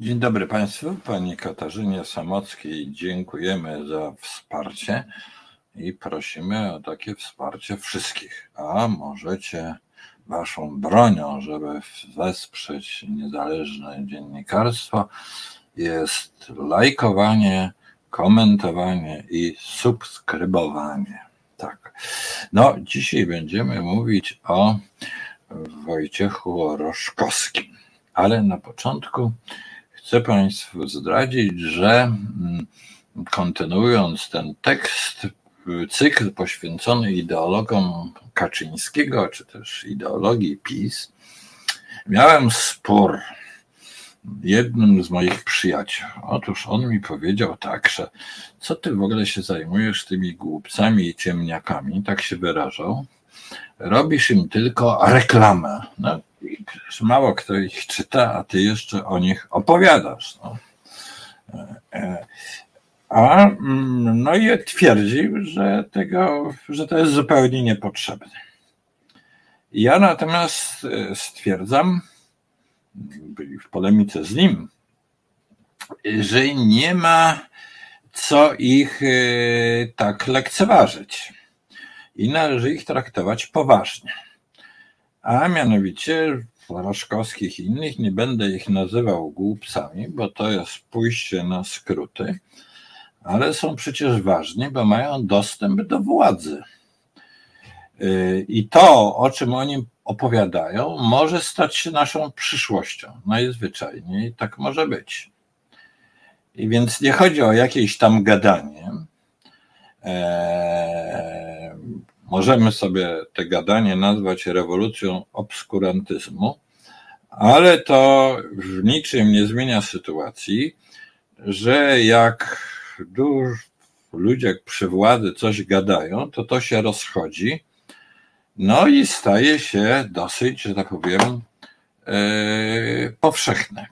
Dzień dobry Państwu. Pani Katarzynie Samockiej dziękujemy za wsparcie i prosimy o takie wsparcie wszystkich. A możecie Waszą bronią, żeby wesprzeć niezależne dziennikarstwo, jest lajkowanie, komentowanie i subskrybowanie. Tak. No, dzisiaj będziemy mówić o Wojciechu Roszkowskim, ale na początku chcę Państwu zdradzić, że mm, kontynuując ten tekst, cykl poświęcony ideologom Kaczyńskiego, czy też ideologii PiS, miałem spór jednym z moich przyjaciół. Otóż on mi powiedział tak, że co ty w ogóle się zajmujesz tymi głupcami i ciemniakami, tak się wyrażał. Robisz im tylko reklamę. No, mało kto ich czyta, a ty jeszcze o nich opowiadasz. No. E, e, a, mm, no i twierdził, że, tego, że to jest zupełnie niepotrzebne. Ja natomiast e, stwierdzam, byli w polemice z nim, że nie ma co ich tak lekceważyć i należy ich traktować poważnie a mianowicie Raszkowskich i innych, nie będę ich nazywał głupcami, bo to jest pójście na skróty, ale są przecież ważni, bo mają dostęp do władzy. Yy, I to, o czym oni opowiadają, może stać się naszą przyszłością. Najzwyczajniej tak może być. I więc nie chodzi o jakieś tam gadanie. Możemy sobie te gadanie nazwać rewolucją obskurantyzmu, ale to w niczym nie zmienia sytuacji, że jak ludzie przy władzy coś gadają, to to się rozchodzi, no i staje się dosyć, że tak powiem, yy, powszechne.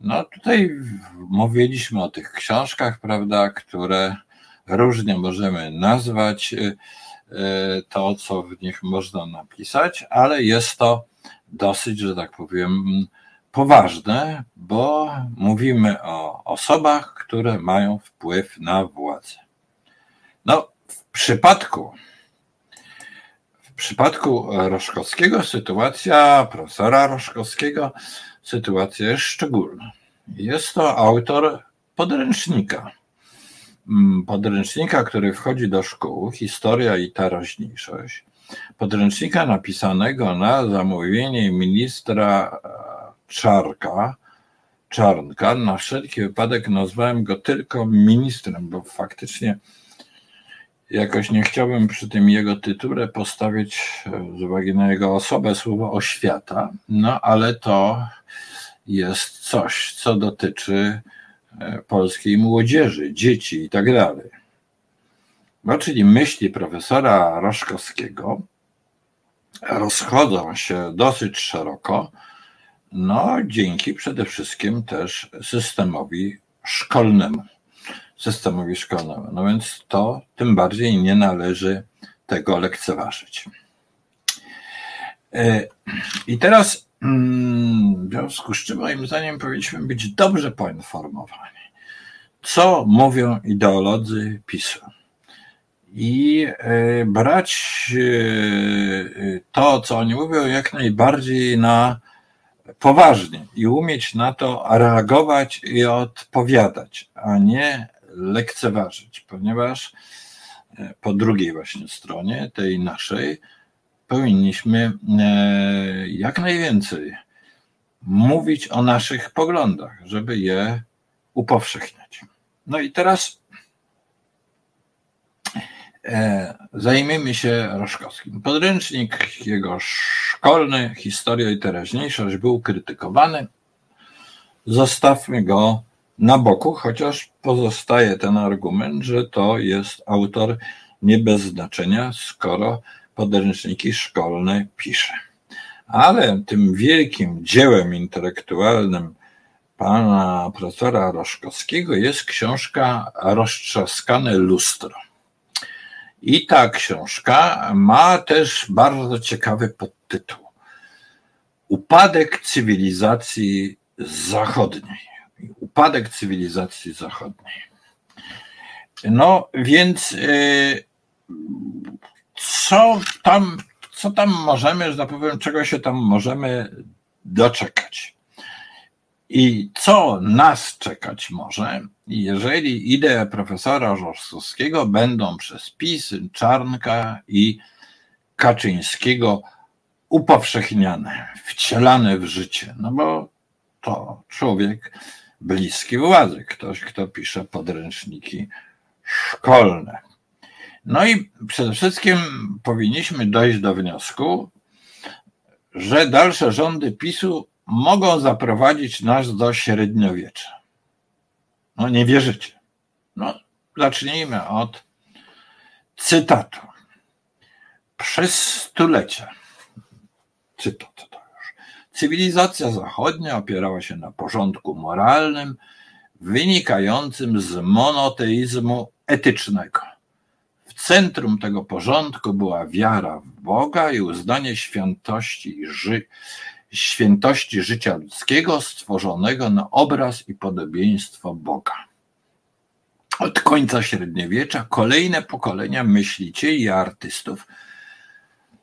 No tutaj mówiliśmy o tych książkach, prawda, które różnie możemy nazwać e, e, to, co w nich można napisać, ale jest to dosyć, że tak powiem, poważne, bo mówimy o osobach, które mają wpływ na władzę. No, w przypadku w przypadku Roszkowskiego sytuacja, profesora Roszkowskiego, sytuacja jest szczególna. Jest to autor podręcznika podręcznika, który wchodzi do szkół, Historia i teraźniejszość, podręcznika napisanego na zamówienie ministra e, Czarka, Czarnka. Na wszelki wypadek nazwałem go tylko ministrem, bo faktycznie jakoś nie chciałbym przy tym jego tytule postawić e, z uwagi na jego osobę słowo oświata, no ale to jest coś, co dotyczy polskiej młodzieży, dzieci i tak dalej. No, czyli myśli profesora Roszkowskiego rozchodzą się dosyć szeroko, no dzięki przede wszystkim też systemowi szkolnemu. Systemowi szkolnemu. No więc to tym bardziej nie należy tego lekceważyć. E, I teraz w związku z czym, moim zdaniem, powinniśmy być dobrze poinformowani, co mówią ideolodzy PiSu. I e, brać e, to, co oni mówią, jak najbardziej na poważnie i umieć na to reagować i odpowiadać, a nie lekceważyć, ponieważ e, po drugiej właśnie stronie, tej naszej, powinniśmy e, jak najwięcej mówić o naszych poglądach, żeby je upowszechniać. No i teraz e, zajmiemy się Roszkowskim. Podręcznik jego szkolny, Historia i teraźniejszość, był krytykowany. Zostawmy go na boku, chociaż pozostaje ten argument, że to jest autor nie bez znaczenia, skoro podręczniki szkolne pisze. Ale tym wielkim dziełem intelektualnym pana profesora Roszkowskiego jest książka Roztrzaskane lustro. I ta książka ma też bardzo ciekawy podtytuł. Upadek cywilizacji zachodniej, upadek cywilizacji zachodniej. No więc y, co tam, co tam możemy, że tak powiem, czego się tam możemy doczekać? I co nas czekać może, jeżeli idee profesora Rostowskiego będą przez PiS, Czarnka i Kaczyńskiego upowszechniane, wcielane w życie? No bo to człowiek bliski władzy, ktoś, kto pisze podręczniki szkolne. No i przede wszystkim powinniśmy dojść do wniosku, że dalsze rządy PiSu mogą zaprowadzić nas do średniowiecza. No nie wierzycie. No, zacznijmy od cytatu. Przez stulecia, cytat to już, cywilizacja zachodnia opierała się na porządku moralnym wynikającym z monoteizmu etycznego. Centrum tego porządku była wiara w Boga i uznanie świętości ży świętości życia ludzkiego stworzonego na obraz i podobieństwo Boga. Od końca średniowiecza kolejne pokolenia myślicieli i artystów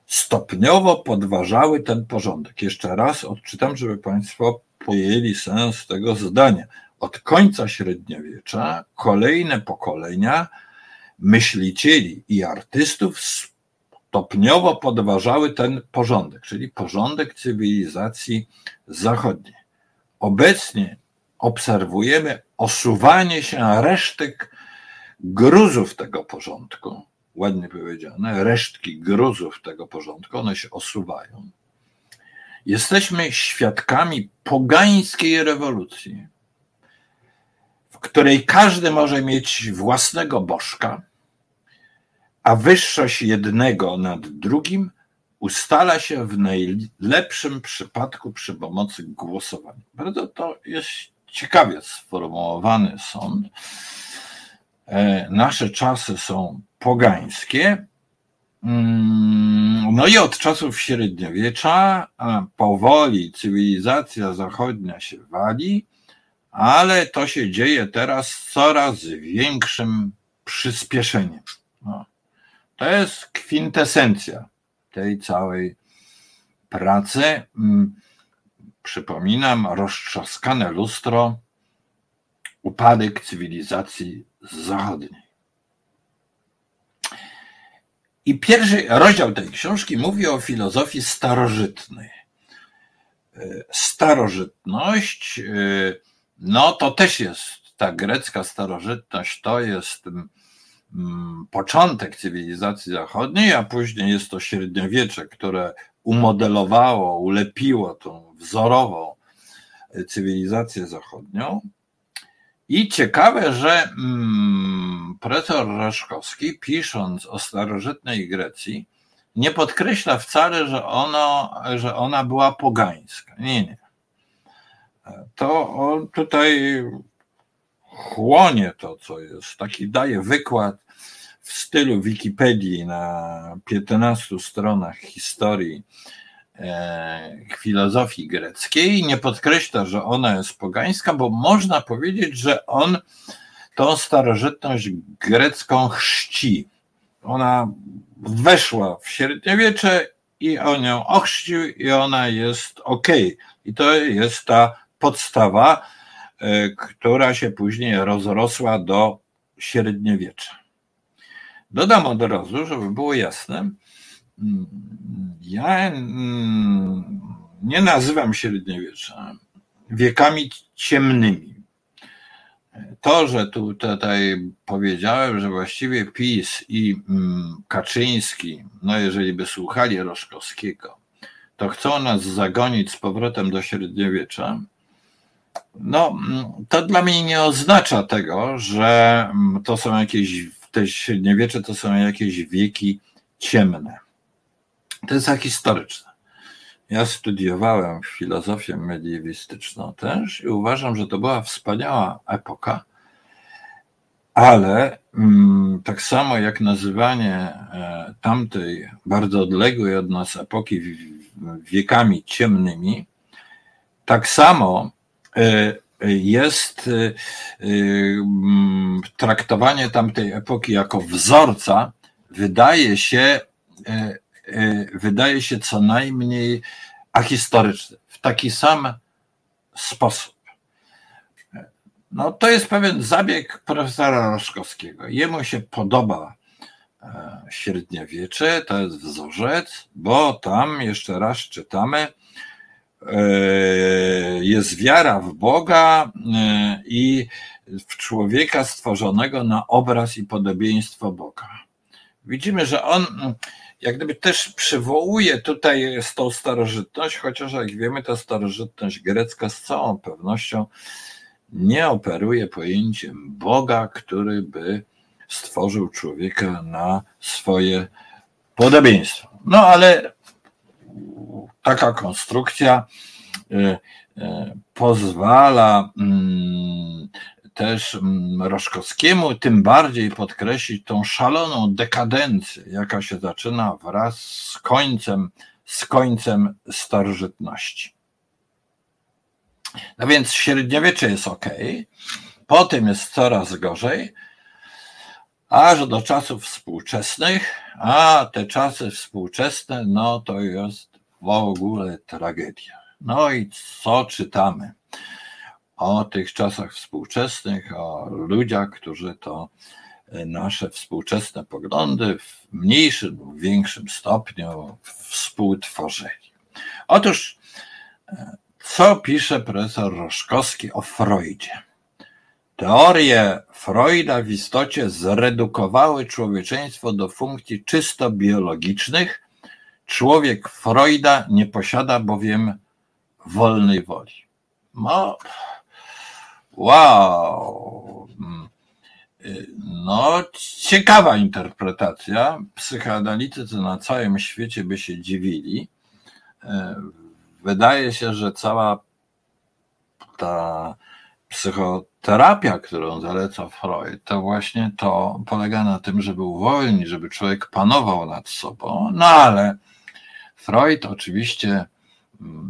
stopniowo podważały ten porządek. Jeszcze raz odczytam, żeby Państwo pojęli sens tego zdania. Od końca średniowiecza kolejne pokolenia myślicieli i artystów stopniowo podważały ten porządek, czyli porządek cywilizacji zachodniej. Obecnie obserwujemy osuwanie się resztek gruzów tego porządku, ładnie powiedziane, resztki gruzów tego porządku, one się osuwają. Jesteśmy świadkami pogańskiej rewolucji, której każdy może mieć własnego bożka, a wyższość jednego nad drugim ustala się w najlepszym przypadku przy pomocy głosowania. Bardzo to jest ciekawie sformułowany sąd. E, nasze czasy są pogańskie. Mm, no i od czasów średniowiecza powoli cywilizacja zachodnia się wali, ale to się dzieje teraz z coraz większym przyspieszeniem. No. To jest kwintesencja tej całej pracy. Mm, przypominam, roztrzaskane lustro, upadek cywilizacji zachodniej. I pierwszy rozdział tej książki mówi o filozofii starożytnej. Starożytność, no to też jest ta grecka starożytność, to jest Mm, początek cywilizacji zachodniej, a później jest to średniowiecze, które umodelowało, ulepiło tą wzorową cywilizację zachodnią. I ciekawe, że mm, profesor Reszkowski, pisząc o starożytnej Grecji, nie podkreśla wcale, że, ono, że ona była pogańska. Nie, nie. To on tutaj chłonie to, co jest, taki daje wykład w stylu Wikipedii na 15 stronach historii e, filozofii greckiej. Nie podkreśla, że ona jest pogańska, bo można powiedzieć, że on tą starożytność grecką chrzci. Ona weszła w średniowiecze i on ją ochrzcił i ona jest ok. I to jest ta podstawa, e, która się później rozrosła do średniowiecza. Dodam od razu, żeby było jasne, ja mm, nie nazywam średniowiecza wiekami ciemnymi. To, że tu tutaj powiedziałem, że właściwie PiS i mm, Kaczyński, no jeżeli by słuchali Roszkowskiego, to chcą nas zagonić z powrotem do średniowiecza, no mm, to dla mnie nie oznacza tego, że to są jakieś te średniowiecze to są jakieś wieki ciemne. To jest historyczne. Ja studiowałem filozofię mediewistyczną też i uważam, że to była wspaniała epoka, ale mm, tak samo jak nazywanie e, tamtej bardzo odległej od nas epoki wiekami ciemnymi, tak samo jest mm, traktowanie tamtej epoki jako wzorca, wydaje się, wydaje się co najmniej ahistoryczny. W taki sam sposób. No, to jest pewien zabieg profesora Roszkowskiego. Jemu się podoba e, średniowiecze, to jest wzorzec, bo tam jeszcze raz czytamy, e, jest wiara w Boga e, i w człowieka stworzonego na obraz i podobieństwo Boga. Widzimy, że on jak gdyby też przywołuje tutaj tą starożytność, chociaż jak wiemy, ta starożytność grecka z całą pewnością nie operuje pojęciem Boga, który by stworzył człowieka na swoje podobieństwo. No ale taka konstrukcja y, y, pozwala mm, też mm, Roszkowskiemu tym bardziej podkreślić tą szaloną dekadencję, jaka się zaczyna wraz z końcem, z końcem starożytności. No więc średniowiecze jest ok, potem jest coraz gorzej, aż do czasów współczesnych, a te czasy współczesne, no to jest w ogóle tragedia. No i co czytamy? o tych czasach współczesnych, o ludziach, którzy to e, nasze współczesne poglądy w mniejszym lub większym stopniu współtworzyli. Otóż, e, co pisze profesor Roszkowski o Freudzie? Teorie Freuda w istocie zredukowały człowieczeństwo do funkcji czysto biologicznych. Człowiek Freuda nie posiada bowiem wolnej woli. No, Wow. No, ciekawa interpretacja. Psychoanalitycy na całym świecie by się dziwili. Wydaje się, że cała ta psychoterapia, którą zaleca Freud, to właśnie to polega na tym, żeby uwolnić, żeby człowiek panował nad sobą. No ale Freud oczywiście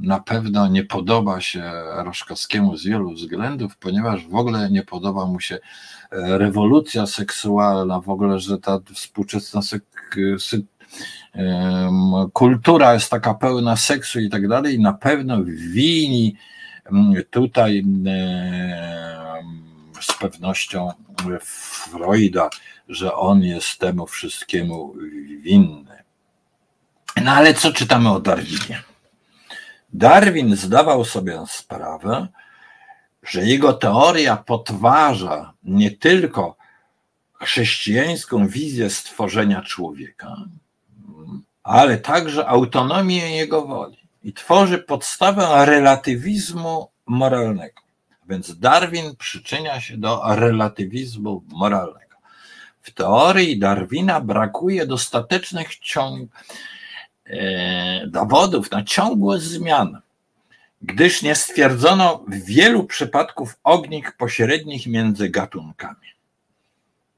na pewno nie podoba się Roszkowskiemu z wielu względów, ponieważ w ogóle nie podoba mu się e, rewolucja seksualna, w ogóle, że ta współczesna kultura jest taka pełna seksu i tak dalej, na pewno wini tutaj z pewnością Freuda, że on jest temu wszystkiemu winny. No ale co czytamy o Darwinie? Darwin zdawał sobie sprawę, że jego teoria podważa nie tylko chrześcijańską wizję stworzenia człowieka, ale także autonomię jego woli i tworzy podstawę relatywizmu moralnego. Więc Darwin przyczynia się do relatywizmu moralnego. W teorii Darwina brakuje dostatecznych ciąg, E, dowodów na ciągłość zmian, gdyż nie stwierdzono w wielu przypadków ognik pośrednich między gatunkami.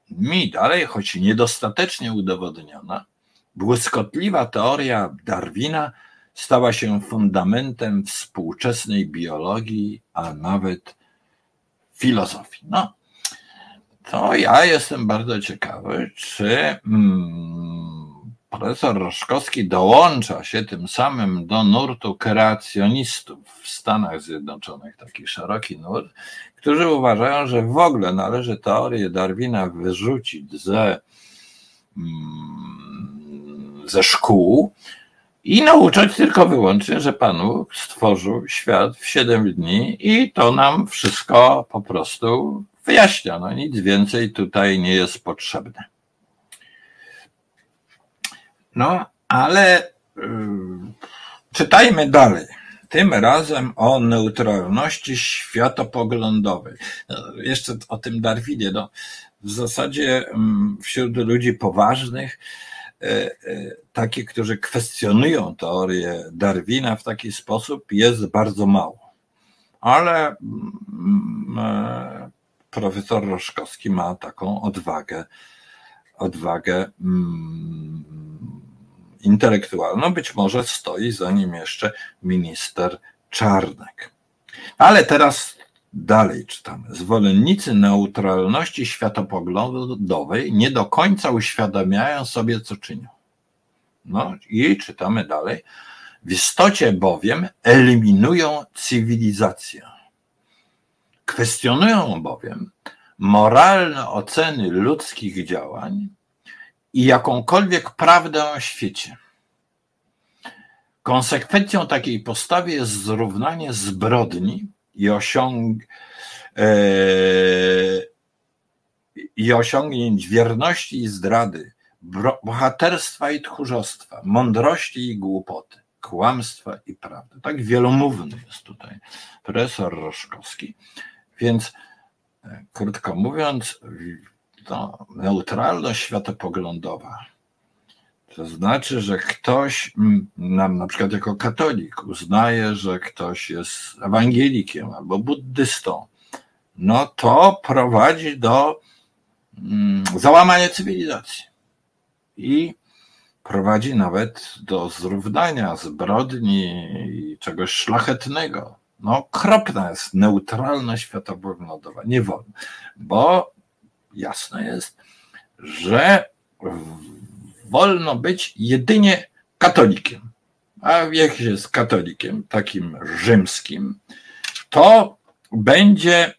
Mi dalej, choć niedostatecznie udowodniona, błyskotliwa teoria Darwina stała się fundamentem współczesnej biologii, a nawet filozofii. No, to ja jestem bardzo ciekawy, czy mm, profesor Roszkowski dołącza się tym samym do nurtu kreacjonistów w Stanach Zjednoczonych, taki szeroki nurt, którzy uważają, że w ogóle należy teorię Darwina wyrzucić ze, mm, ze szkół i nauczać tylko wyłącznie, że Panu stworzył świat w 7 dni i to nam wszystko po prostu wyjaśnia. No nic więcej tutaj nie jest potrzebne. No, ale y, czytajmy dalej. Tym razem o neutralności światopoglądowej. No, jeszcze o tym Darwinie. No, w zasadzie mm, wśród ludzi poważnych, takich, którzy kwestionują teorię Darwina w taki sposób, jest bardzo mało. Ale mm, e, profesor Roszkowski ma taką odwagę, odwagę mm, intelektualną, być może stoi za nim jeszcze minister Czarnek. Ale teraz Dalej czytamy. Zwolennicy neutralności światopoglądowej nie do końca uświadamiają sobie, co czynią. No i czytamy dalej. W istocie bowiem eliminują cywilizację. Kwestionują bowiem moralne oceny ludzkich działań i jakąkolwiek prawdę o świecie. Konsekwencją takiej postawy jest zrównanie zbrodni i, osiąg, e, i osiągnięć wierności i zdrady, bohaterstwa i tchórzostwa, mądrości i głupoty, kłamstwa i prawdy. Tak wielomówny jest tutaj profesor Roszkowski. Więc e, krótko mówiąc, to neutralność światopoglądowa to znaczy, że ktoś nam na przykład jako katolik uznaje, że ktoś jest ewangelikiem albo buddystą, no to prowadzi do mm, załamania cywilizacji i prowadzi nawet do zrównania zbrodni i czegoś szlachetnego. No, kropna jest neutralność światopoglądowa. Nie wolno, bo jasne jest, że wolno być jedynie katolikiem. A jak jest katolikiem, takim rzymskim, to będzie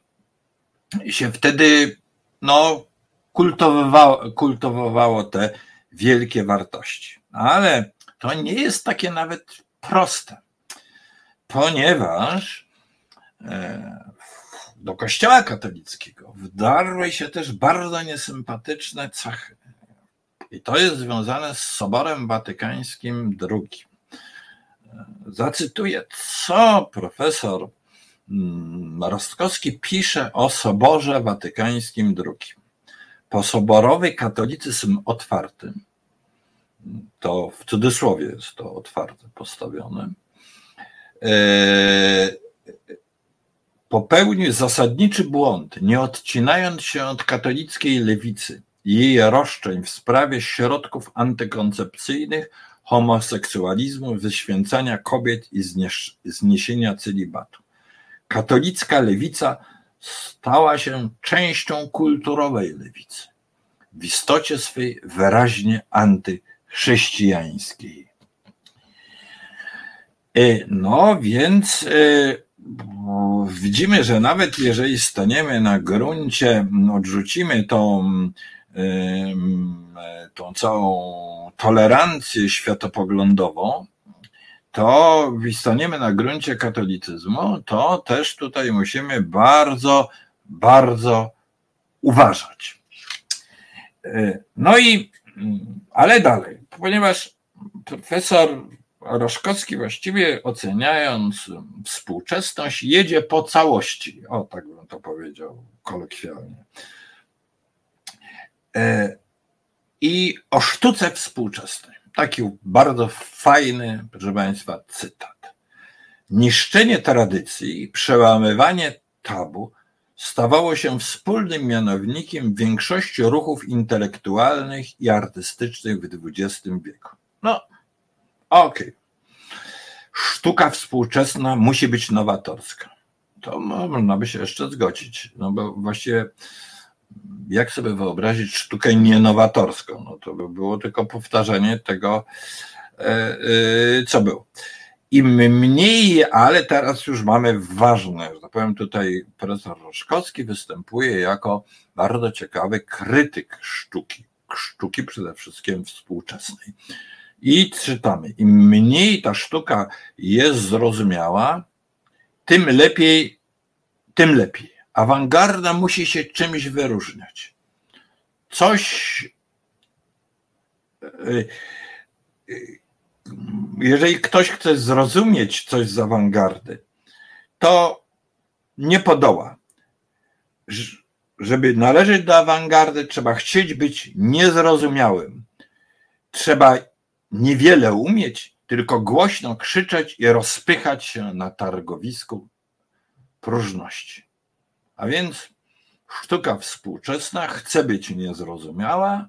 się wtedy no, kultywowało, kultywowało te wielkie wartości. Ale to nie jest takie nawet proste, ponieważ e, do Kościoła katolickiego wdarły się też bardzo niesympatyczne cechy. I to jest związane z Soborem Watykańskim II. Zacytuję, co profesor mm, Rostkowski pisze o Soborze Watykańskim II. Posoborowy katolicyzm otwarty, to w cudzysłowie jest to otwarte postawione, e, popełnił zasadniczy błąd, nie odcinając się od katolickiej lewicy jej roszczeń w sprawie środków antykoncepcyjnych, homoseksualizmu, wyświęcania kobiet i zniesienia celibatu. Katolicka lewica stała się częścią kulturowej lewicy, w istocie swej wyraźnie antychrześcijańskiej. E, no więc e, widzimy, że nawet jeżeli staniemy na gruncie, odrzucimy tą tą całą tolerancję światopoglądową, to staniemy na gruncie katolicyzmu, to też tutaj musimy bardzo, bardzo uważać. E, no i, ale dalej, ponieważ profesor Roszkowski właściwie oceniając współczesność jedzie po całości, o tak bym to powiedział kolokwialnie. E, I o sztuce współczesnej. Taki bardzo fajny, proszę Państwa, cytat. Niszczenie tradycji i przełamywanie tabu stawało się wspólnym mianownikiem większości ruchów intelektualnych i artystycznych w XX wieku. No, okej. Okay. Sztuka współczesna musi być nowatorska. To można by się jeszcze zgodzić, no bo właściwie jak sobie wyobrazić sztukę nienowatorską? No to by było tylko powtarzanie tego, e, e, co było. Im mniej, ale teraz już mamy ważne, że tak powiem, tutaj profesor Roszkowski występuje jako bardzo ciekawy krytyk sztuki, sztuki przede wszystkim współczesnej. I czytamy, im mniej ta sztuka jest zrozumiała, tym lepiej, tym lepiej. Awangarda musi się czymś wyróżniać. Coś, e, e, jeżeli ktoś chce zrozumieć coś z awangardy, to nie podoła. Żeby należeć do awangardy, trzeba chcieć być niezrozumiałym. Trzeba niewiele umieć, tylko głośno krzyczeć i rozpychać się na targowisku próżności. A więc sztuka współczesna chce być niezrozumiała.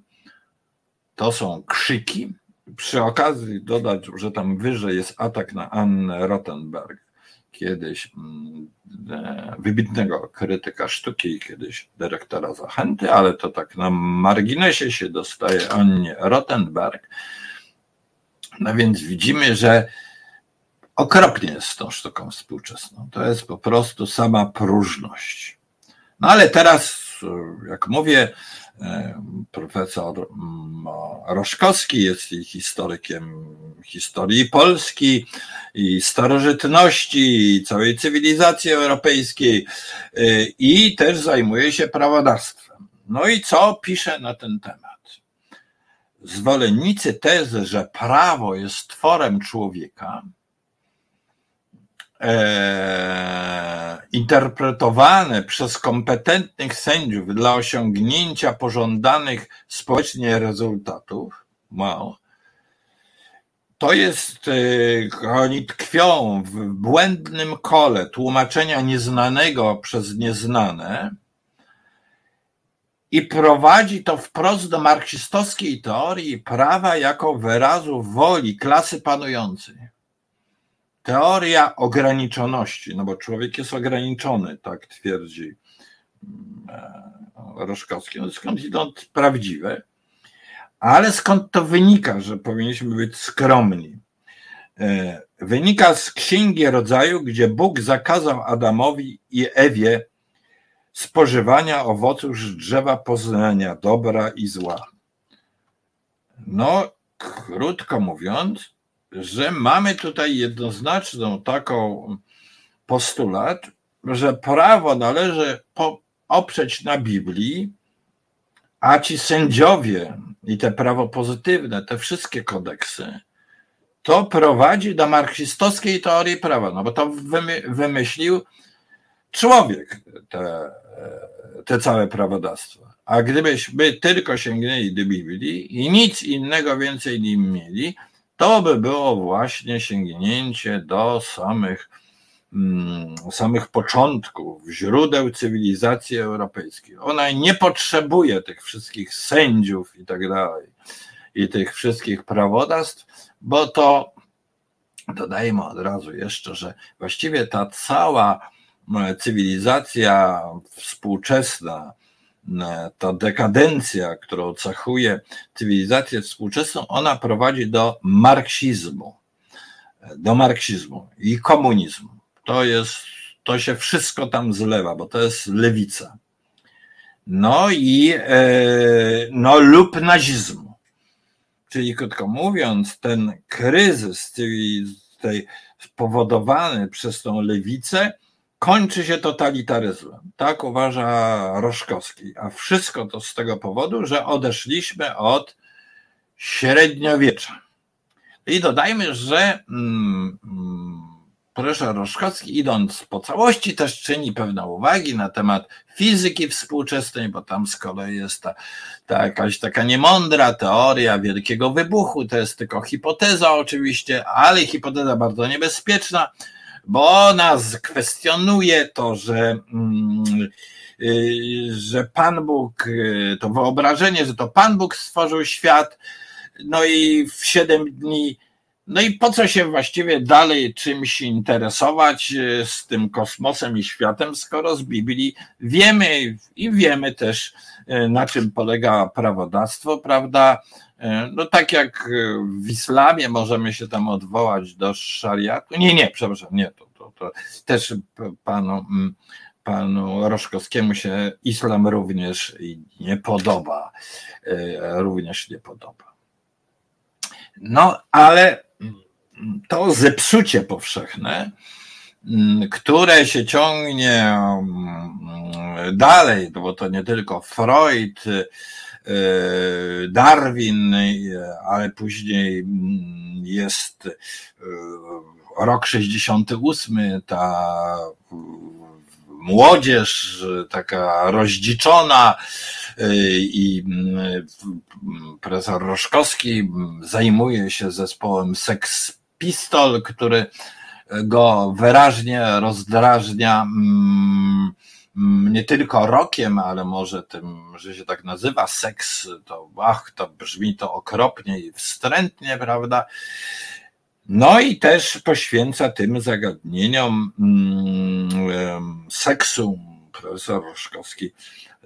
To są krzyki. Przy okazji dodać, że tam wyżej jest atak na Annę Rottenberg. kiedyś mm, wybitnego krytyka sztuki, kiedyś dyrektora Zachęty, ale to tak na marginesie się dostaje Annie Rottenberg. No więc widzimy, że okropnie jest z tą sztuką współczesną. To jest po prostu sama próżność. No ale teraz, jak mówię, e, profesor mm, Roszkowski jest historykiem historii Polski i starożytności i całej cywilizacji europejskiej e, i też zajmuje się prawodawstwem. No i co pisze na ten temat? Zwolennicy tezy, że prawo jest tworem człowieka, interpretowane przez kompetentnych sędziów dla osiągnięcia pożądanych społecznie rezultatów, wow, to jest, e, oni tkwią w błędnym kole tłumaczenia nieznanego przez nieznane i prowadzi to wprost do marksistowskiej teorii prawa jako wyrazu woli klasy panującej teoria ograniczoności, no bo człowiek jest ograniczony, tak twierdzi mm, e, Roszkowski. No skąd prawdziwe? Ale skąd to wynika, że powinniśmy być skromni? E, wynika z Księgi Rodzaju, gdzie Bóg zakazał Adamowi i Ewie spożywania owoców z drzewa poznania dobra i zła. No, krótko mówiąc, że mamy tutaj jednoznaczną taką postulat, że prawo należy oprzeć na Biblii, a ci sędziowie i te prawo pozytywne, te wszystkie kodeksy, to prowadzi do marksistowskiej teorii prawa, no bo to wymyślił człowiek te, te całe prawodawstwo. A gdybyśmy tylko sięgnęli do Biblii i nic innego więcej nie mieli, to by było właśnie sięgnięcie do samych, mm, samych początków, źródeł cywilizacji europejskiej. Ona nie potrzebuje tych wszystkich sędziów i tak dalej, i tych wszystkich prawodawstw, bo to dodajmy od razu jeszcze, że właściwie ta cała mm, cywilizacja współczesna, ta dekadencja, która cechuje cywilizację współczesną, ona prowadzi do marksizmu, do marksizmu i komunizmu. To jest, to się wszystko tam zlewa, bo to jest lewica. No i, e, no lub nazizmu. Czyli krótko mówiąc, ten kryzys tej spowodowany przez tą lewicę, kończy się totalitaryzmem. Tak uważa Roszkowski. A wszystko to z tego powodu, że odeszliśmy od średniowiecza. I dodajmy, że mm, mm, profesor Roszkowski, idąc po całości, też czyni pewne uwagi na temat fizyki współczesnej, bo tam z kolei jest ta, ta jakaś taka niemądra teoria wielkiego wybuchu. To jest tylko hipoteza, oczywiście, ale hipoteza bardzo niebezpieczna bo ona kwestionuje to, że, mm, y, że Pan Bóg, y, to wyobrażenie, że to Pan Bóg stworzył świat, no i w siedem dni, no i po co się właściwie dalej czymś interesować y, z tym kosmosem i światem, skoro z Biblii wiemy i wiemy też, na czym polega prawodawstwo, prawda? No tak jak w islamie możemy się tam odwołać do szariatu. Nie, nie, przepraszam, nie, to to też panu, panu Roszkowskiemu się islam również nie podoba. E, również nie podoba. No, ale to zepsucie powszechne, mm, które się ciągnie mm, dalej, no bo to nie tylko Freud, e, Darwin, ale później jest e, rok 68, ta młodzież taka rozdziczona y, i y, profesor Roszkowski zajmuje się zespołem Sex Pistol, który go wyraźnie rozdrażnia mm, nie tylko rokiem, ale może tym, że się tak nazywa, seks, to ach, to brzmi to okropnie i wstrętnie, prawda? No i też poświęca tym zagadnieniom mm, seksu profesor Roszkowski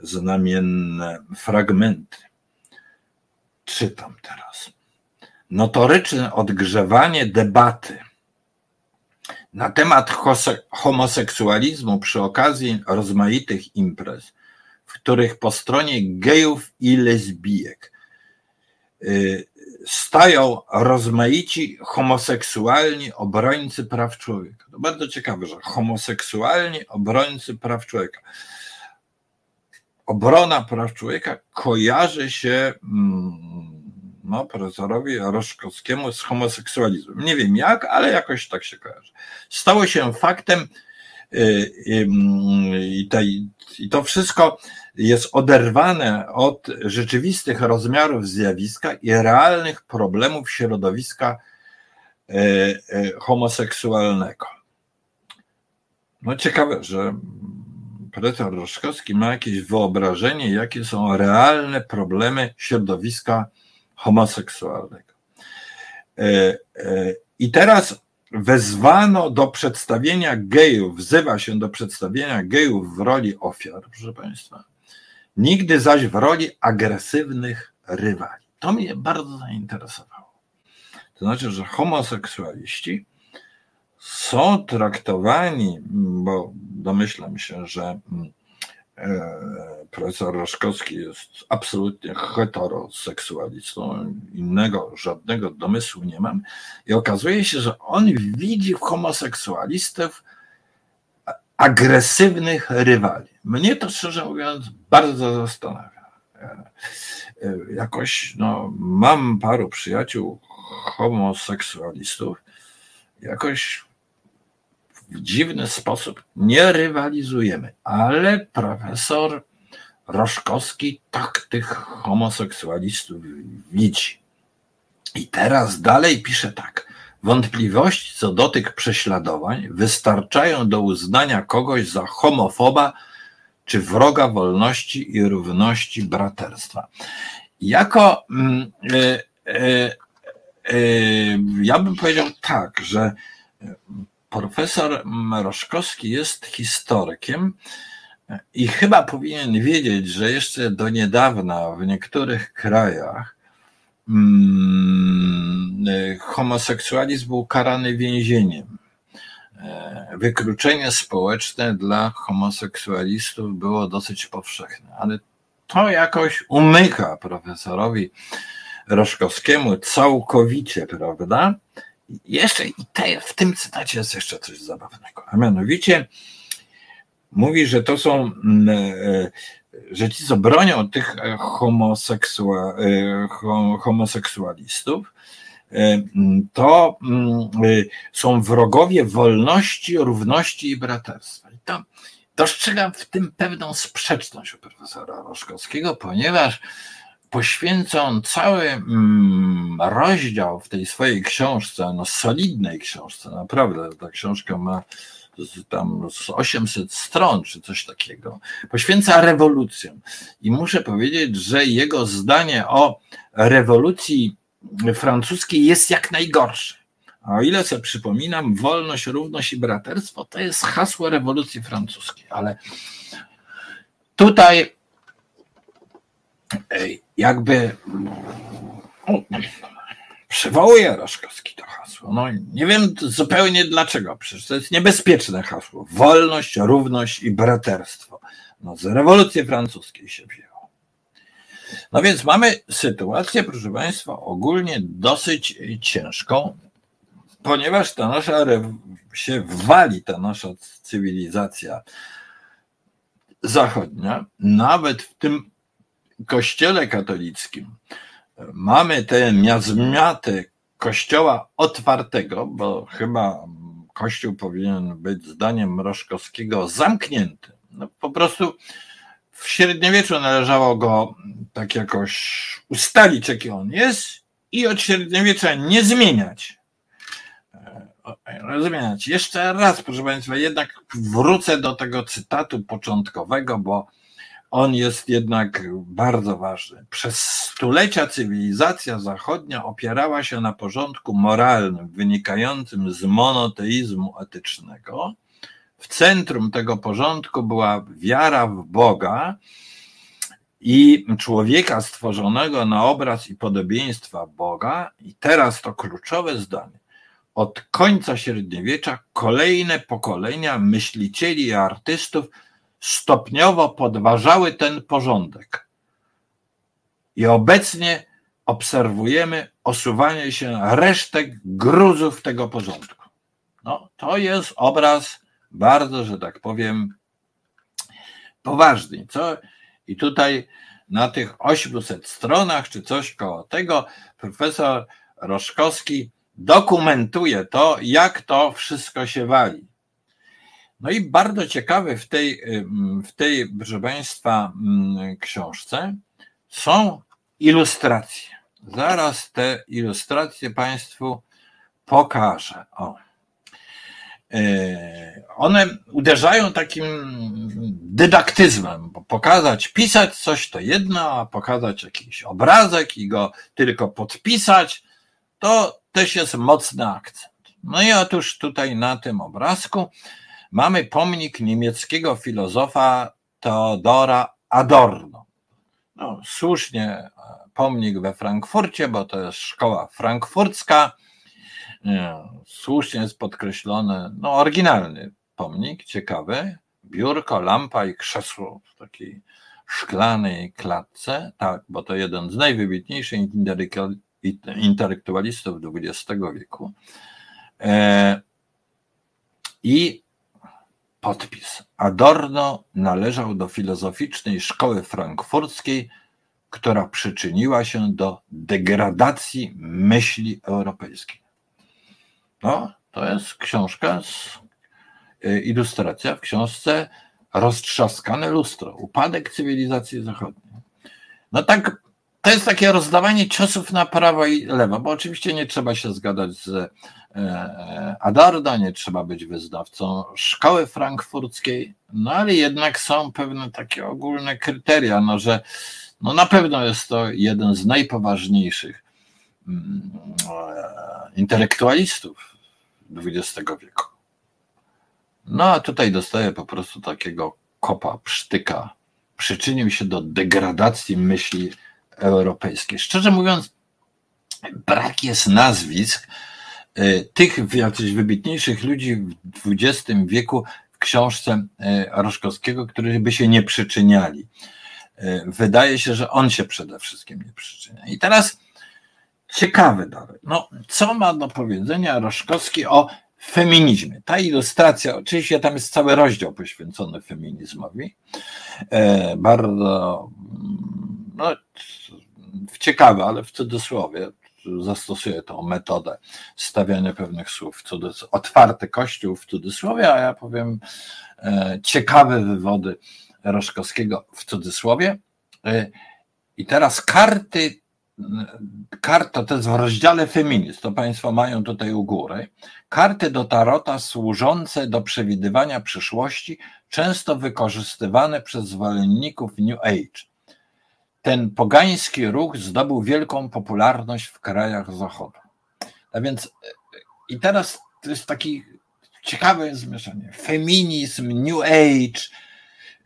znamienne fragmenty. Czytam teraz. Notoryczne odgrzewanie debaty na temat homoseksualizmu przy okazji rozmaitych imprez, w których po stronie gejów i lesbijek y, stają rozmaici homoseksualni obrońcy praw człowieka. To bardzo ciekawe, że homoseksualni obrońcy praw człowieka. Obrona praw człowieka kojarzy się mm, no, profesorowi Roszkowskiemu z homoseksualizmem. Nie wiem jak, ale jakoś tak się kojarzy. Stało się faktem y, y, i, i to wszystko jest oderwane od rzeczywistych rozmiarów zjawiska i realnych problemów środowiska e, homoseksualnego. No ciekawe, że profesor Roszkowski ma jakieś wyobrażenie, jakie są realne problemy środowiska homoseksualnego. E, I teraz wezwano do przedstawienia gejów, wzywa się do przedstawienia gejów w roli ofiar, proszę Państwa nigdy zaś w roli agresywnych rywali. To mnie bardzo zainteresowało. To znaczy, że homoseksualiści są traktowani, bo domyślam się, że mm, e, profesor Roszkowski jest absolutnie heteroseksualistą, innego żadnego domysłu nie mam i okazuje się, że on widzi w homoseksualistów agresywnych rywali. Mnie to szczerze mówiąc bardzo zastanawia. Jakoś no, mam paru przyjaciół homoseksualistów, jakoś w dziwny sposób nie rywalizujemy, ale profesor Roszkowski tak tych homoseksualistów widzi. I teraz dalej pisze tak. Wątpliwości co do tych prześladowań wystarczają do uznania kogoś za homofoba czy wroga wolności i równości braterstwa. Jako mm, e, e, e, ja bym powiedział tak, że profesor Mroszkowski jest historykiem i chyba powinien wiedzieć, że jeszcze do niedawna w niektórych krajach mm, homoseksualizm był karany więzieniem. E, wykluczenie społeczne dla homoseksualistów było dosyć powszechne, ale to jakoś umyka profesorowi Roszkowskiemu całkowicie, prawda? Jeszcze i te, w tym cytacie jest jeszcze coś zabawnego, a mianowicie mówi, że to są, mm, e, że ci, co bronią tych homoseksua, e, homoseksualistów, E, to mm, e, są wrogowie wolności, równości i braterstwa. I to dostrzegam w tym pewną sprzeczność u profesora Roszkowskiego, ponieważ poświęca on cały mm, rozdział w tej swojej książce, no solidnej książce, naprawdę ta książka ma tam z 800 stron czy coś takiego, poświęca rewolucjom. I muszę powiedzieć, że jego zdanie o rewolucji francuskiej jest jak najgorsze. A o ile sobie przypominam, wolność, równość i braterstwo to jest hasło rewolucji francuskiej, ale tutaj jakby przywołuje Roszkowski to hasło. No nie wiem zupełnie dlaczego, przecież to jest niebezpieczne hasło. Wolność, równość i braterstwo. No z rewolucji francuskiej się wzięło. No więc mamy sytuację, proszę Państwa, ogólnie dosyć ciężką, ponieważ ta nasza się wali, ta nasza cywilizacja zachodnia, nawet w tym kościele katolickim mamy te miazmiaty kościoła otwartego, bo chyba kościół powinien być zdaniem Mrożkowskiego zamknięty. No, po prostu w średniowieczu należało go tak jakoś ustalić, jaki on jest i od średniowiecza nie zmieniać. E, zmieniać. Jeszcze raz, proszę Państwa, jednak wrócę do tego cytatu początkowego, bo on jest jednak bardzo ważny. Przez stulecia cywilizacja zachodnia opierała się na porządku moralnym wynikającym z monoteizmu etycznego. W centrum tego porządku była wiara w Boga i człowieka stworzonego na obraz i podobieństwa Boga. I teraz to kluczowe zdanie. Od końca średniowiecza kolejne pokolenia myślicieli i artystów stopniowo podważały ten porządek. I obecnie obserwujemy osuwanie się resztek gruzów tego porządku. No, to jest obraz bardzo, że tak powiem, poważny. Co? I tutaj na tych 800 stronach, czy coś koło tego, profesor Roszkowski dokumentuje to, jak to wszystko się wali. No i bardzo ciekawe w tej, w tej, proszę Państwa, książce są ilustracje. Zaraz te ilustracje Państwu pokażę. O. E, one uderzają takim dydaktyzmem, bo pokazać, pisać coś to jedno, a pokazać jakiś obrazek i go tylko podpisać, to też jest mocny akcent. No i otóż tutaj na tym obrazku mamy pomnik niemieckiego filozofa Theodora Adorno. No, słusznie e, pomnik we Frankfurcie, bo to jest szkoła frankfurcka. Słusznie jest podkreślony, no oryginalny pomnik, ciekawy. Biurko, lampa i krzesło w takiej szklanej klatce, tak, bo to jeden z najwybitniejszych intelektualistów XX wieku. E, I podpis. Adorno należał do filozoficznej szkoły frankfurckiej, która przyczyniła się do degradacji myśli europejskiej. No, to jest książka, z, e, ilustracja w książce Roztrzaskane lustro, upadek cywilizacji zachodniej. No tak to jest takie rozdawanie ciosów na prawo i lewo, bo oczywiście nie trzeba się zgadać z e, Adarda, nie trzeba być wyznawcą szkoły frankfurckiej, no ale jednak są pewne takie ogólne kryteria, no że no na pewno jest to jeden z najpoważniejszych mm, intelektualistów XX wieku. No a tutaj dostaje po prostu takiego kopa, psztyka. Przyczynił się do degradacji myśli europejskie. Szczerze mówiąc, brak jest nazwisk y, tych jakichś wybitniejszych ludzi w XX wieku w książce y, Roszkowskiego, którzy by się nie przyczyniali. Y, wydaje się, że on się przede wszystkim nie przyczynia. I teraz ciekawy dalej. No, co ma do powiedzenia Roszkowski o feminizmie? Ta ilustracja, oczywiście tam jest cały rozdział poświęcony feminizmowi. E, bardzo no, ciekawe, ale w cudzysłowie zastosuję tą metodę stawiania pewnych słów w cudzysłowie, otwarty kościół w cudzysłowie, a ja powiem e, ciekawe wywody Roszkowskiego w cudzysłowie. E, I teraz karty, karta to jest w rozdziale feminizm, to Państwo mają tutaj u góry. Karty do tarota służące do przewidywania przyszłości, często wykorzystywane przez zwolenników New Age ten pogański ruch zdobył wielką popularność w krajach Zachodu. A więc i teraz to jest taki ciekawe zmieszanie. Feminizm, New Age,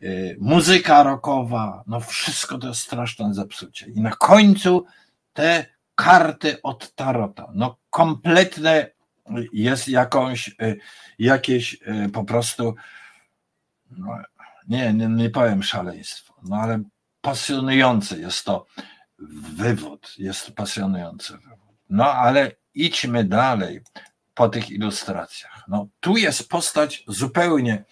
y, muzyka rockowa, no wszystko to jest straszne zepsucie. I na końcu te karty od Tarota, no kompletne jest jakąś, y, jakieś y, po prostu, no, nie, nie, nie powiem szaleństwo, no ale pasjonujący jest to wywód, jest pasjonujący wywód. No ale idźmy dalej po tych ilustracjach. No, tu jest postać zupełnie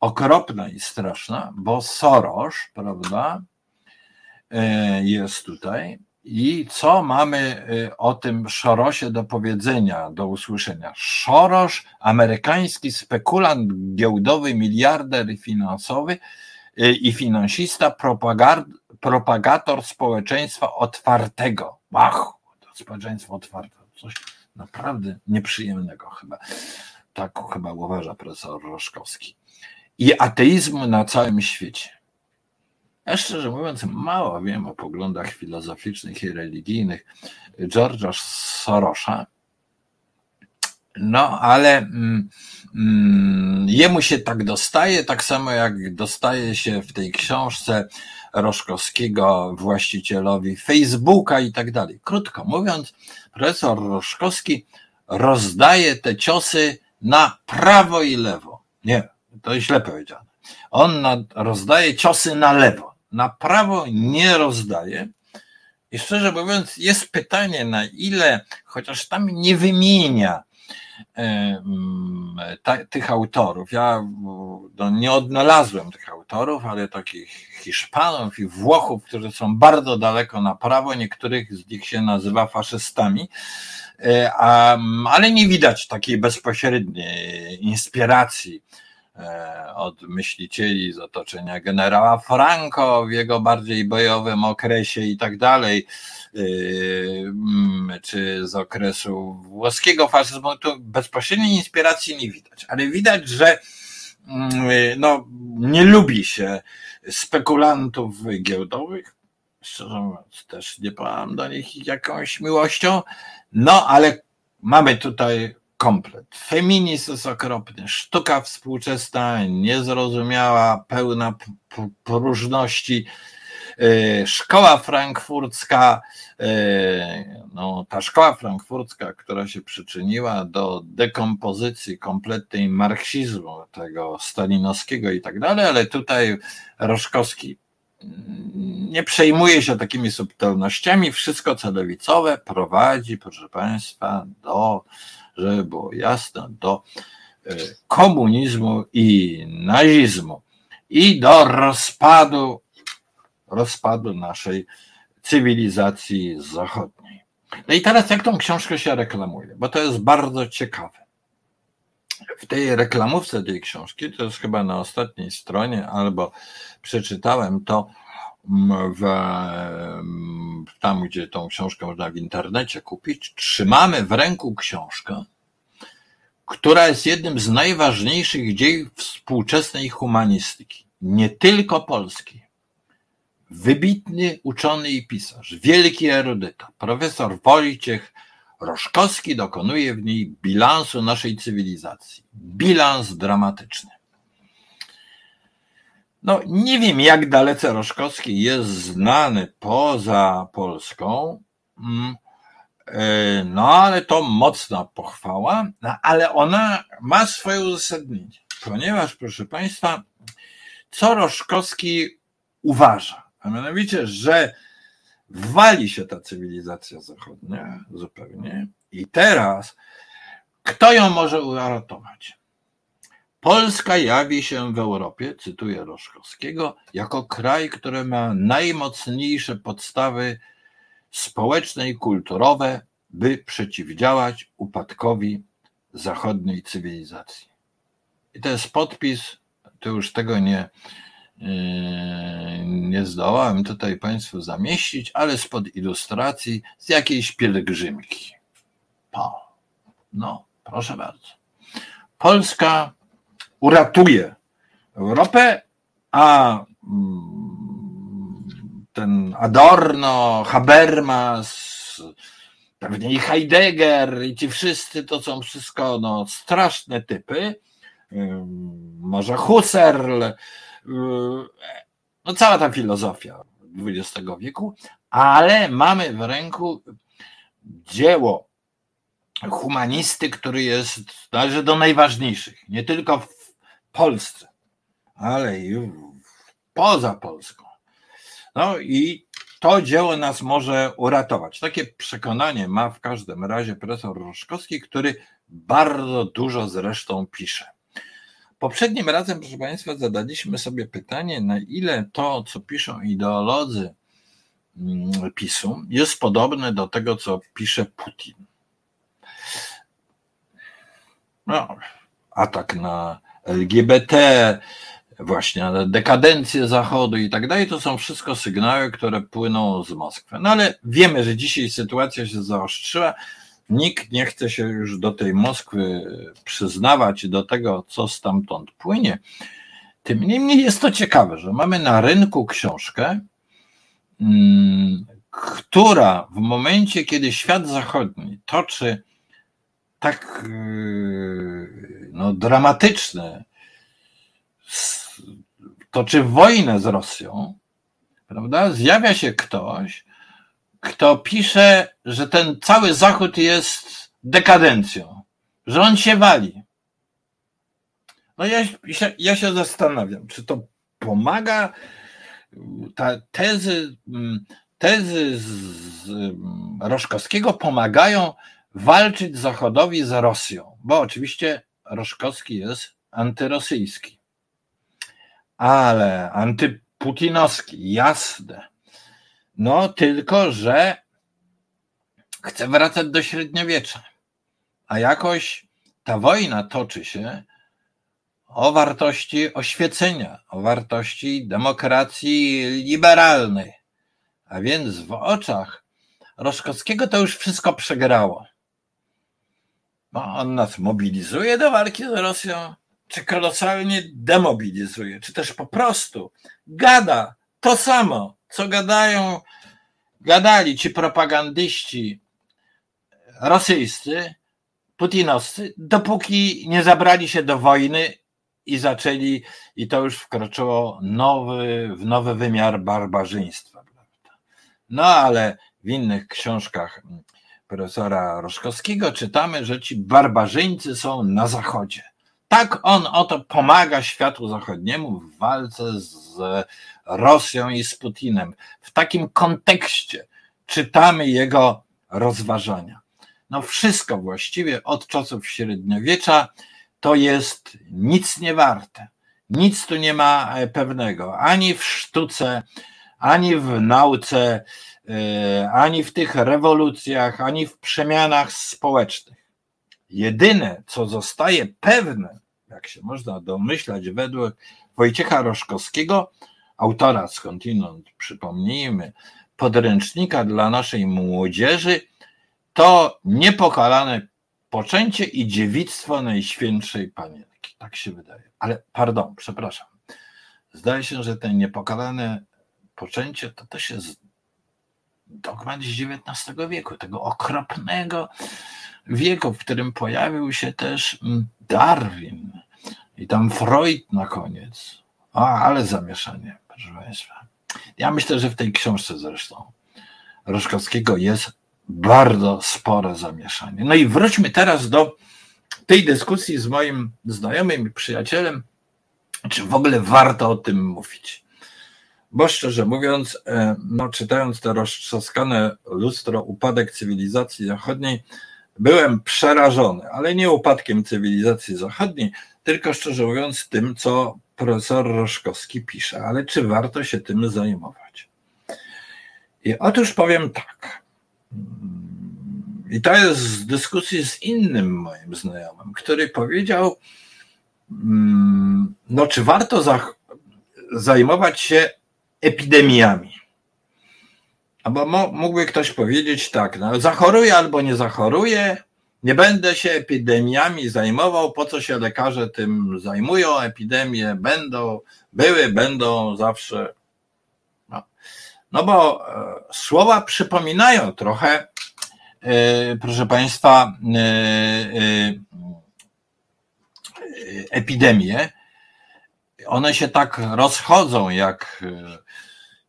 okropna i straszna, bo Soros, prawda, e, jest tutaj. I co mamy e, o tym Szorosie do powiedzenia, do usłyszenia? Szorosz, amerykański spekulant giełdowy, miliarder finansowy, Y, i finansista, propagator społeczeństwa otwartego. Ach, to społeczeństwo otwarte, coś naprawdę nieprzyjemnego chyba. Tak chyba uważa profesor Roszkowski. I ateizmu na całym świecie. Ja szczerze mówiąc, mało wiem o poglądach filozoficznych i religijnych George'a Sorosza. No, ale mm, mm, jemu się tak dostaje, tak samo jak dostaje się w tej książce Roszkowskiego właścicielowi Facebooka i tak dalej. Krótko mówiąc, profesor Roszkowski rozdaje te ciosy na prawo i lewo. Nie, to źle powiedziane. On rozdaje ciosy na lewo. Na prawo nie rozdaje. I szczerze mówiąc, jest pytanie, na ile, chociaż tam nie wymienia tych autorów. Ja no, nie odnalazłem tych autorów, ale takich Hiszpanów i Włochów, którzy są bardzo daleko na prawo, niektórych z nich się nazywa faszystami, e, a, ale nie widać takiej bezpośredniej inspiracji od myślicieli z otoczenia generała Franco w jego bardziej bojowym okresie i tak dalej. Yy, mm, czy z okresu włoskiego faszyzmu, to bezpośredniej inspiracji nie widać, ale widać, że mm, no, nie lubi się spekulantów giełdowych. Szczerze mówiąc, też nie pałam do nich jakąś miłością, no ale mamy tutaj komplet. Feminizm jest okropny, sztuka współczesna, niezrozumiała, pełna próżności E, szkoła frankfurcka, e, no, ta szkoła frankfurcka, która się przyczyniła do dekompozycji kompletnej marksizmu, tego stalinowskiego i tak dalej, ale tutaj Roszkowski nie przejmuje się takimi subtelnościami. Wszystko co lewicowe prowadzi, proszę Państwa, do, żeby było jasne, do e, komunizmu i nazizmu i do rozpadu rozpadu naszej cywilizacji zachodniej. No i teraz jak tą książkę się reklamuje, bo to jest bardzo ciekawe. W tej reklamówce tej książki, to jest chyba na ostatniej stronie, albo przeczytałem to w, tam, gdzie tą książkę można w internecie kupić. Trzymamy w ręku książkę, która jest jednym z najważniejszych dzieł współczesnej humanistyki, nie tylko polskiej wybitny uczony i pisarz, wielki erudyta, profesor Wojciech Roszkowski dokonuje w niej bilansu naszej cywilizacji. Bilans dramatyczny. No, nie wiem, jak dalece Roszkowski jest znany poza Polską, mm, e, no ale to mocna pochwała, no, ale ona ma swoje uzasadnienie, ponieważ, proszę Państwa, co Roszkowski uważa? a mianowicie, że wali się ta cywilizacja zachodnia zupełnie i teraz kto ją może uratować? Polska jawi się w Europie, cytuję Roszkowskiego, jako kraj, który ma najmocniejsze podstawy społeczne i kulturowe, by przeciwdziałać upadkowi zachodniej cywilizacji. I to jest podpis, to już tego nie, Yy, nie zdołałem tutaj Państwu zamieścić, ale spod ilustracji z jakiejś pielgrzymki. Po. No, proszę bardzo. Polska uratuje Europę, a mm, ten Adorno, Habermas, pewnie i Heidegger i ci wszyscy to są wszystko no, straszne typy. Yy, może Husserl, no cała ta filozofia XX wieku, ale mamy w ręku dzieło humanisty, który jest, należy do najważniejszych, nie tylko Polsce, ale i poza Polską. No i to dzieło nas może uratować. Takie przekonanie ma w każdym razie profesor Roszkowski, który bardzo dużo zresztą pisze. Poprzednim razem, proszę Państwa, zadaliśmy sobie pytanie, na ile to, co piszą ideolodzy mm, PiSu, jest podobne do tego, co pisze Putin. No, atak na LGBT, właśnie dekadencję Zachodu i tak dalej, to są wszystko sygnały, które płyną z Moskwy. No ale wiemy, że dzisiaj sytuacja się zaostrzyła Nikt nie chce się już do tej Moskwy przyznawać, do tego, co stamtąd płynie. Tym niemniej jest to ciekawe, że mamy na rynku książkę, mm, która w momencie, kiedy świat zachodni toczy tak yy, no, dramatyczne, toczy wojnę z Rosją, prawda? Zjawia się ktoś, kto pisze, że ten cały Zachód jest dekadencją, że on się wali. No ja, ja się zastanawiam, czy to pomaga, ta tezy, tezy z Roszkowskiego pomagają walczyć Zachodowi z Rosją, bo oczywiście Roszkowski jest antyrosyjski, ale antyputinowski, jasne. No tylko, że chce wracać do średniowiecza, a jakoś ta wojna toczy się o wartości oświecenia, o wartości demokracji liberalnej. A więc w oczach Roszkowskiego to już wszystko przegrało. No, on nas mobilizuje do walki z Rosją, czy kolosalnie demobilizuje, czy też po prostu gada to samo, co gadają, gadali ci propagandyści rosyjscy, putinowscy, dopóki nie zabrali się do wojny i zaczęli, i to już wkroczyło nowy, w nowy wymiar barbarzyństwa. No ale w innych książkach profesora Roszkowskiego czytamy, że ci barbarzyńcy są na zachodzie. Tak on oto pomaga światu zachodniemu w walce z Rosją i z Putinem. W takim kontekście czytamy jego rozważania. No wszystko właściwie od czasów średniowiecza to jest nic nie warte. Nic tu nie ma e, pewnego, ani w sztuce, ani w nauce, ani w tych rewolucjach, ani w przemianach społecznych. Jedyne, co zostaje pewne, jak się można domyślać, według Wojciecha Roszkowskiego, autora skądinąd, przypomnijmy, podręcznika dla naszej młodzieży, to niepokalane poczęcie i dziewictwo Najświętszej Panienki. Tak się wydaje. Ale pardon, przepraszam. Zdaje się, że te niepokalane poczęcie to też jest dogmat z XIX wieku, tego okropnego wieku, w którym pojawił się też Darwin i tam Freud na koniec. O, ale zamieszanie, proszę Państwa. Ja myślę, że w tej książce zresztą Roszkowskiego jest bardzo spore zamieszanie. No i wróćmy teraz do tej dyskusji z moim znajomym i przyjacielem, czy w ogóle warto o tym mówić. Bo szczerze mówiąc, e, no, czytając to roztrzaskane lustro Upadek cywilizacji zachodniej, byłem przerażony, ale nie upadkiem cywilizacji zachodniej, tylko szczerze mówiąc tym, co profesor Roszkowski pisze. Ale czy warto się tym zajmować? I otóż powiem tak. I to jest z dyskusji z innym moim znajomym, który powiedział, mm, no czy warto za, zajmować się epidemiami? Albo mógłby ktoś powiedzieć tak, no zachoruję albo nie zachoruję, nie będę się epidemiami zajmował, po co się lekarze tym zajmują, epidemie będą, były, będą zawsze. No, no bo e, słowa przypominają trochę E, proszę Państwa, e, e, epidemie, one się tak rozchodzą jak,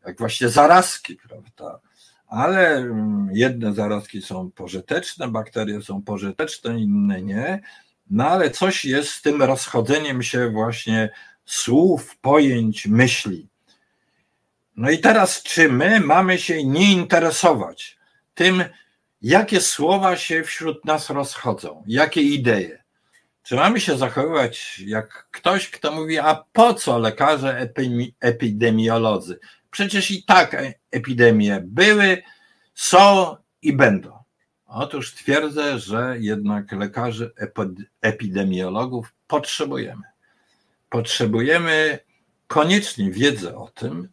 jak właśnie zarazki, prawda? Ale jedne zarazki są pożyteczne, bakterie są pożyteczne, inne nie. No ale coś jest z tym rozchodzeniem się właśnie słów, pojęć, myśli. No i teraz, czy my mamy się nie interesować tym, jakie słowa się wśród nas rozchodzą, jakie idee. Czy mamy się zachowywać jak ktoś, kto mówi, a po co lekarze epidemiolodzy? Przecież i tak e, epidemie były, są i będą. Otóż twierdzę, że jednak lekarzy epidemiologów potrzebujemy. Potrzebujemy koniecznie wiedzy o tym,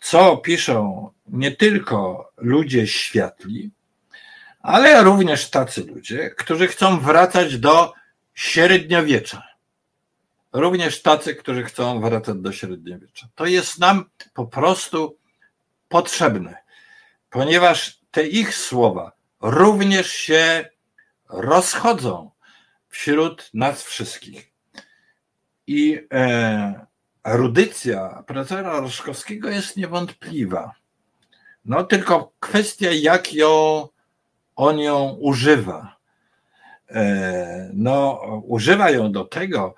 co piszą nie tylko ludzie światli, ale również tacy ludzie, którzy chcą wracać do średniowiecza. również tacy, którzy chcą wracać do średniowiecza. To jest nam po prostu potrzebne, ponieważ te ich słowa również się rozchodzą wśród nas wszystkich. I e, erudycja profesora Roszkowskiego jest niewątpliwa. No tylko kwestia, jak ją, on ją używa. E, no, używa ją do tego,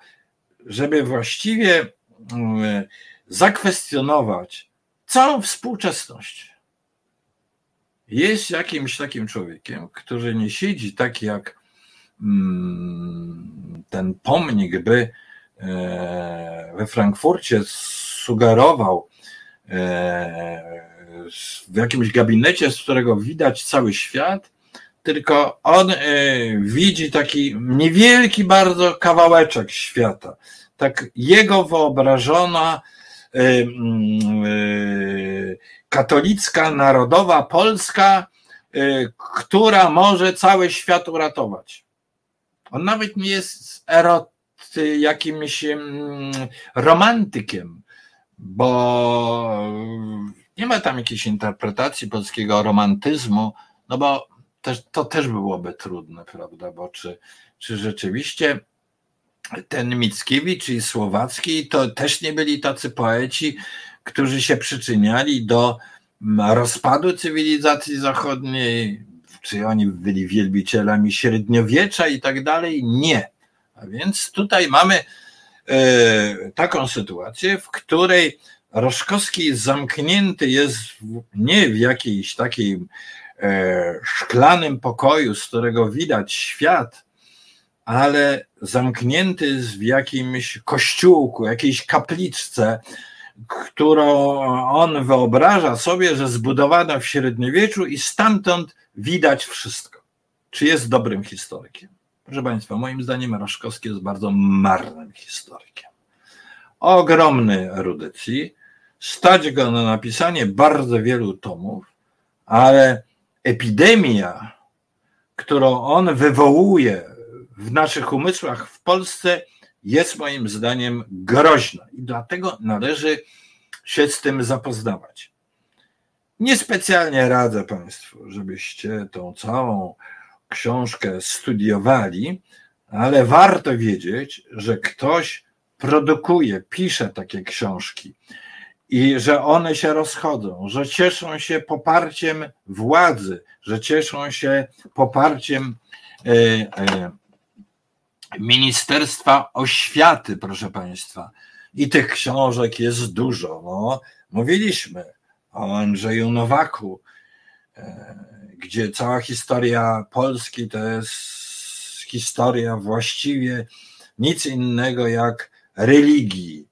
żeby właściwie mm, zakwestionować całą współczesność. Jest jakimś takim człowiekiem, który nie siedzi tak jak mm, ten pomnik by e, we Frankfurcie sugerował e, w jakimś gabinecie, z którego widać cały świat, tylko on e, widzi taki niewielki bardzo kawałeczek świata. Tak jego wyobrażona e, mm, e, katolicka, narodowa Polska, która może cały świat uratować. On nawet nie jest erot, jakimś mm, romantykiem, bo nie ma tam jakiejś interpretacji polskiego romantyzmu, no bo też, to też byłoby trudne, prawda? Bo czy, czy rzeczywiście ten Mickiewicz i Słowacki to też nie byli tacy poeci, którzy się przyczyniali do rozpadu cywilizacji zachodniej, czy oni byli wielbicielami średniowiecza i tak dalej? Nie. A więc tutaj mamy e, taką sytuację, w której Roszkowski zamknięty jest nie w jakiejś takiej szklanym pokoju, z którego widać świat, ale zamknięty w jakimś kościółku, jakiejś kapliczce, którą on wyobraża sobie, że zbudowano w średniowieczu i stamtąd widać wszystko. Czy jest dobrym historykiem? Proszę Państwa, moim zdaniem Roszkowski jest bardzo marnym historykiem. Ogromny erudycji, stać go na napisanie bardzo wielu tomów, ale epidemia, którą on wywołuje w naszych umysłach w Polsce, jest moim zdaniem groźna i dlatego należy się z tym zapoznawać. Niespecjalnie radzę Państwu, żebyście tą całą książkę studiowali, ale warto wiedzieć, że ktoś produkuje, pisze takie książki i że one się rozchodzą, że cieszą się poparciem władzy, że cieszą się poparciem e, e, Ministerstwa Oświaty, proszę Państwa. I tych książek jest dużo. No, mówiliśmy o Andrzeju Nowaku, e, gdzie cała historia Polski to jest historia właściwie nic innego jak religii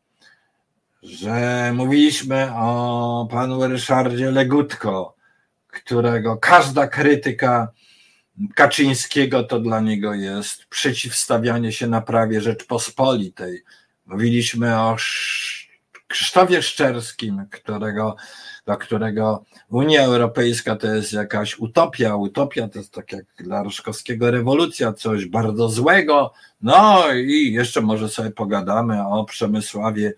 że mówiliśmy o panu Ryszardzie Legutko, którego każda krytyka Kaczyńskiego to dla niego jest przeciwstawianie się na prawie Rzeczpospolitej. Mówiliśmy o Krzysztofie Szczerskim, którego, dla którego Unia Europejska to jest jakaś utopia. Utopia to jest tak jak dla Roszkowskiego rewolucja, coś bardzo złego. No i jeszcze może sobie pogadamy o Przemysławie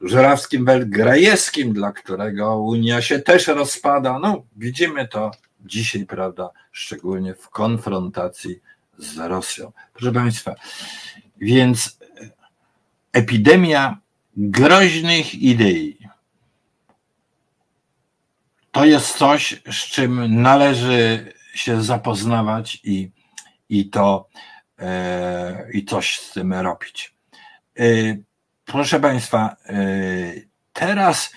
żurawskim Belgrajewskim, dla którego Unia się też rozpada. No, widzimy to dzisiaj, prawda, szczególnie w konfrontacji z Rosją. Proszę Państwa, więc epidemia groźnych idei to jest coś, z czym należy się zapoznawać i, i to e, i coś z tym robić. E, Proszę Państwa, y, teraz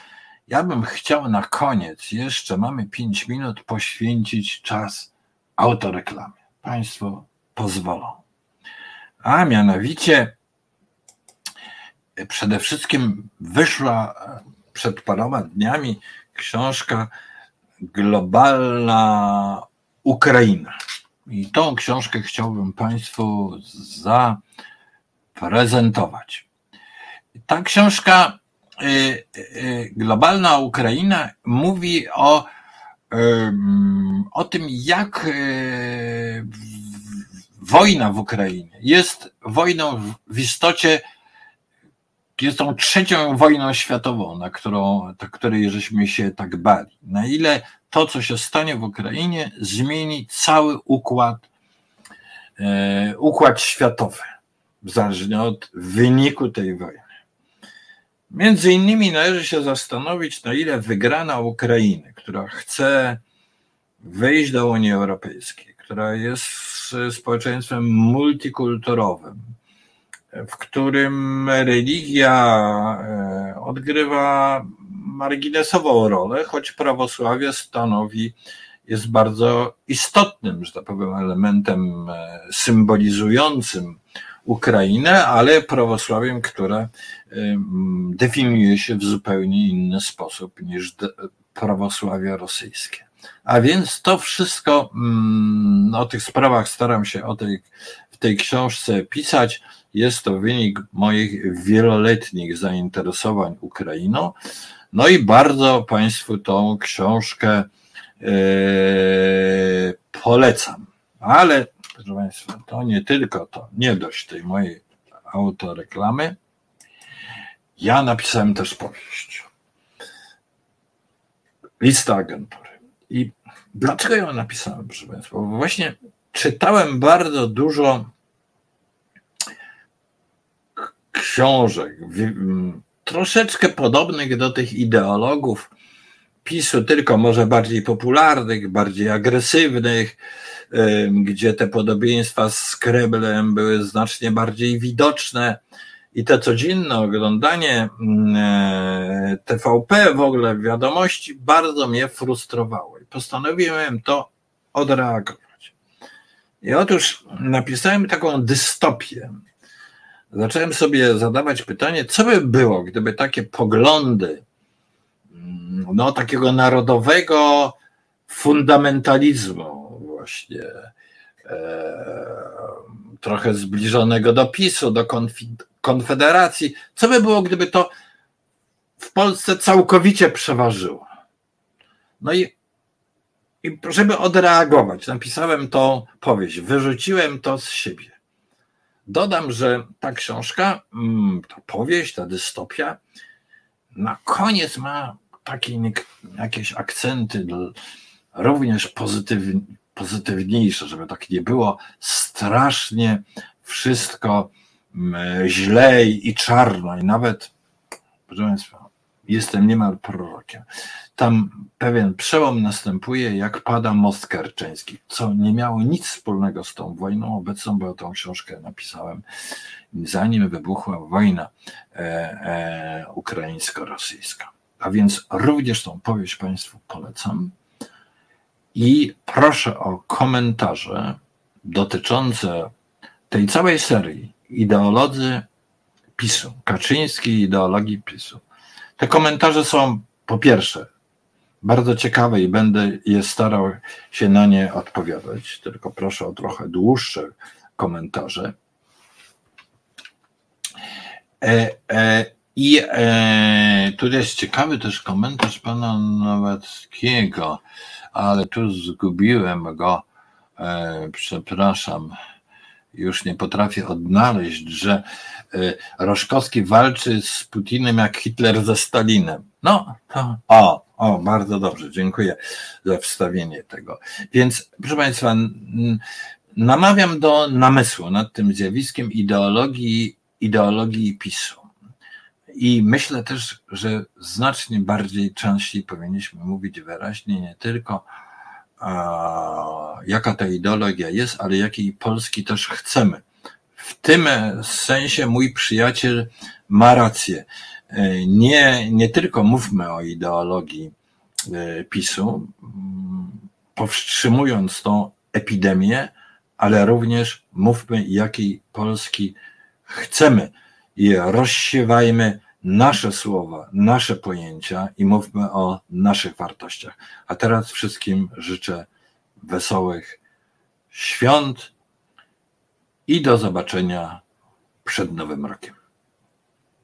ja bym chciał na koniec, jeszcze mamy pięć minut, poświęcić czas autoreklamie. Państwo pozwolą. A mianowicie przede wszystkim wyszła przed paroma dniami książka Globalna Ukraina. I tą książkę chciałbym Państwu zaprezentować. Ta książka y, y, Globalna Ukraina mówi o, o tym, jak y, wojna w Ukrainie jest wojną w istocie jest tą trzecią wojną światową, na którą, na której żeśmy się tak bali. Na ile to, co się stanie w Ukrainie, zmieni cały układ, układ światowy, zależnie od wyniku tej wojny. Między innymi należy się zastanowić, na ile wygrana Ukrainy, która chce wejść do Unii Europejskiej, która jest społeczeństwem multikulturowym, w którym religia e, odgrywa marginesową rolę, choć prawosławie stanowi, jest bardzo istotnym, że tak powiem, elementem e, symbolizującym Ukrainę, ale prawosławiem, które e, definiuje się w zupełnie inny sposób niż prawosławie rosyjskie. A więc to wszystko, mm, o tych sprawach staram się o tej, w tej książce pisać. Jest to wynik moich wieloletnich zainteresowań Ukrainą. No i bardzo Państwu tą książkę yy, polecam. Ale, proszę Państwa, to nie tylko to, nie dość tej mojej autoreklamy. Ja napisałem też powieść. Lista agentury. I dlaczego ją napisałem, proszę Państwa? Bo właśnie czytałem bardzo dużo książek, troszeczkę podobnych do tych ideologów PiSu, tylko może bardziej popularnych, bardziej agresywnych, gdzie te podobieństwa z Kreblem były znacznie bardziej widoczne. I to codzienne oglądanie TVP, w ogóle wiadomości, bardzo mnie frustrowało. I postanowiłem to odreagować. I otóż napisałem taką dystopię, zacząłem sobie zadawać pytanie, co by było, gdyby takie poglądy, mm, no takiego narodowego fundamentalizmu właśnie, e, trochę zbliżonego do PiSu, do Konfederacji, co by było, gdyby to w Polsce całkowicie przeważyło. No i, i żeby odreagować, napisałem tą powieść, wyrzuciłem to z siebie. Dodam, że ta książka, mm, ta powieść, ta dystopia, na koniec ma takie jakieś akcenty również pozytywne, pozytywniejsze, żeby tak nie było strasznie wszystko mm, źle i czarno. I nawet, proszę Państwa, jestem niemal prorokiem. Tam pewien przełom następuje, jak pada most kerczeński, co nie miało nic wspólnego z tą wojną obecną, bo ja tą książkę napisałem zanim wybuchła wojna e, e, ukraińsko-rosyjska. A więc również tą powieść Państwu polecam i proszę o komentarze dotyczące tej całej serii ideolodzy PiSu, Kaczyńskiej ideologii PiSu. Te komentarze są po pierwsze bardzo ciekawe i będę je starał się na nie odpowiadać, tylko proszę o trochę dłuższe komentarze. E, e, I e, tu jest ciekawy też komentarz pana Nowackiego, ale tu zgubiłem go. E, przepraszam, już nie potrafię odnaleźć, że e, Roszkowski walczy z Putinem jak Hitler ze Stalinem. No, to o, o, bardzo dobrze, dziękuję za wstawienie tego. Więc, proszę Państwa, namawiam do namysłu nad tym zjawiskiem ideologii, ideologii PiSu. I myślę też, że znacznie bardziej częściej powinniśmy mówić wyraźnie nie tylko a, jaka ta ideologia jest, ale jakiej Polski też chcemy. W tym sensie mój przyjaciel ma rację. E, nie, nie tylko mówmy o ideologii e, PiSu, powstrzymując tą epidemię, ale również mówmy, jakiej Polski chcemy i rozsiewajmy nasze słowa, nasze pojęcia i mówmy o naszych wartościach. A teraz wszystkim życzę wesołych świąt i do zobaczenia przed Nowym Rokiem.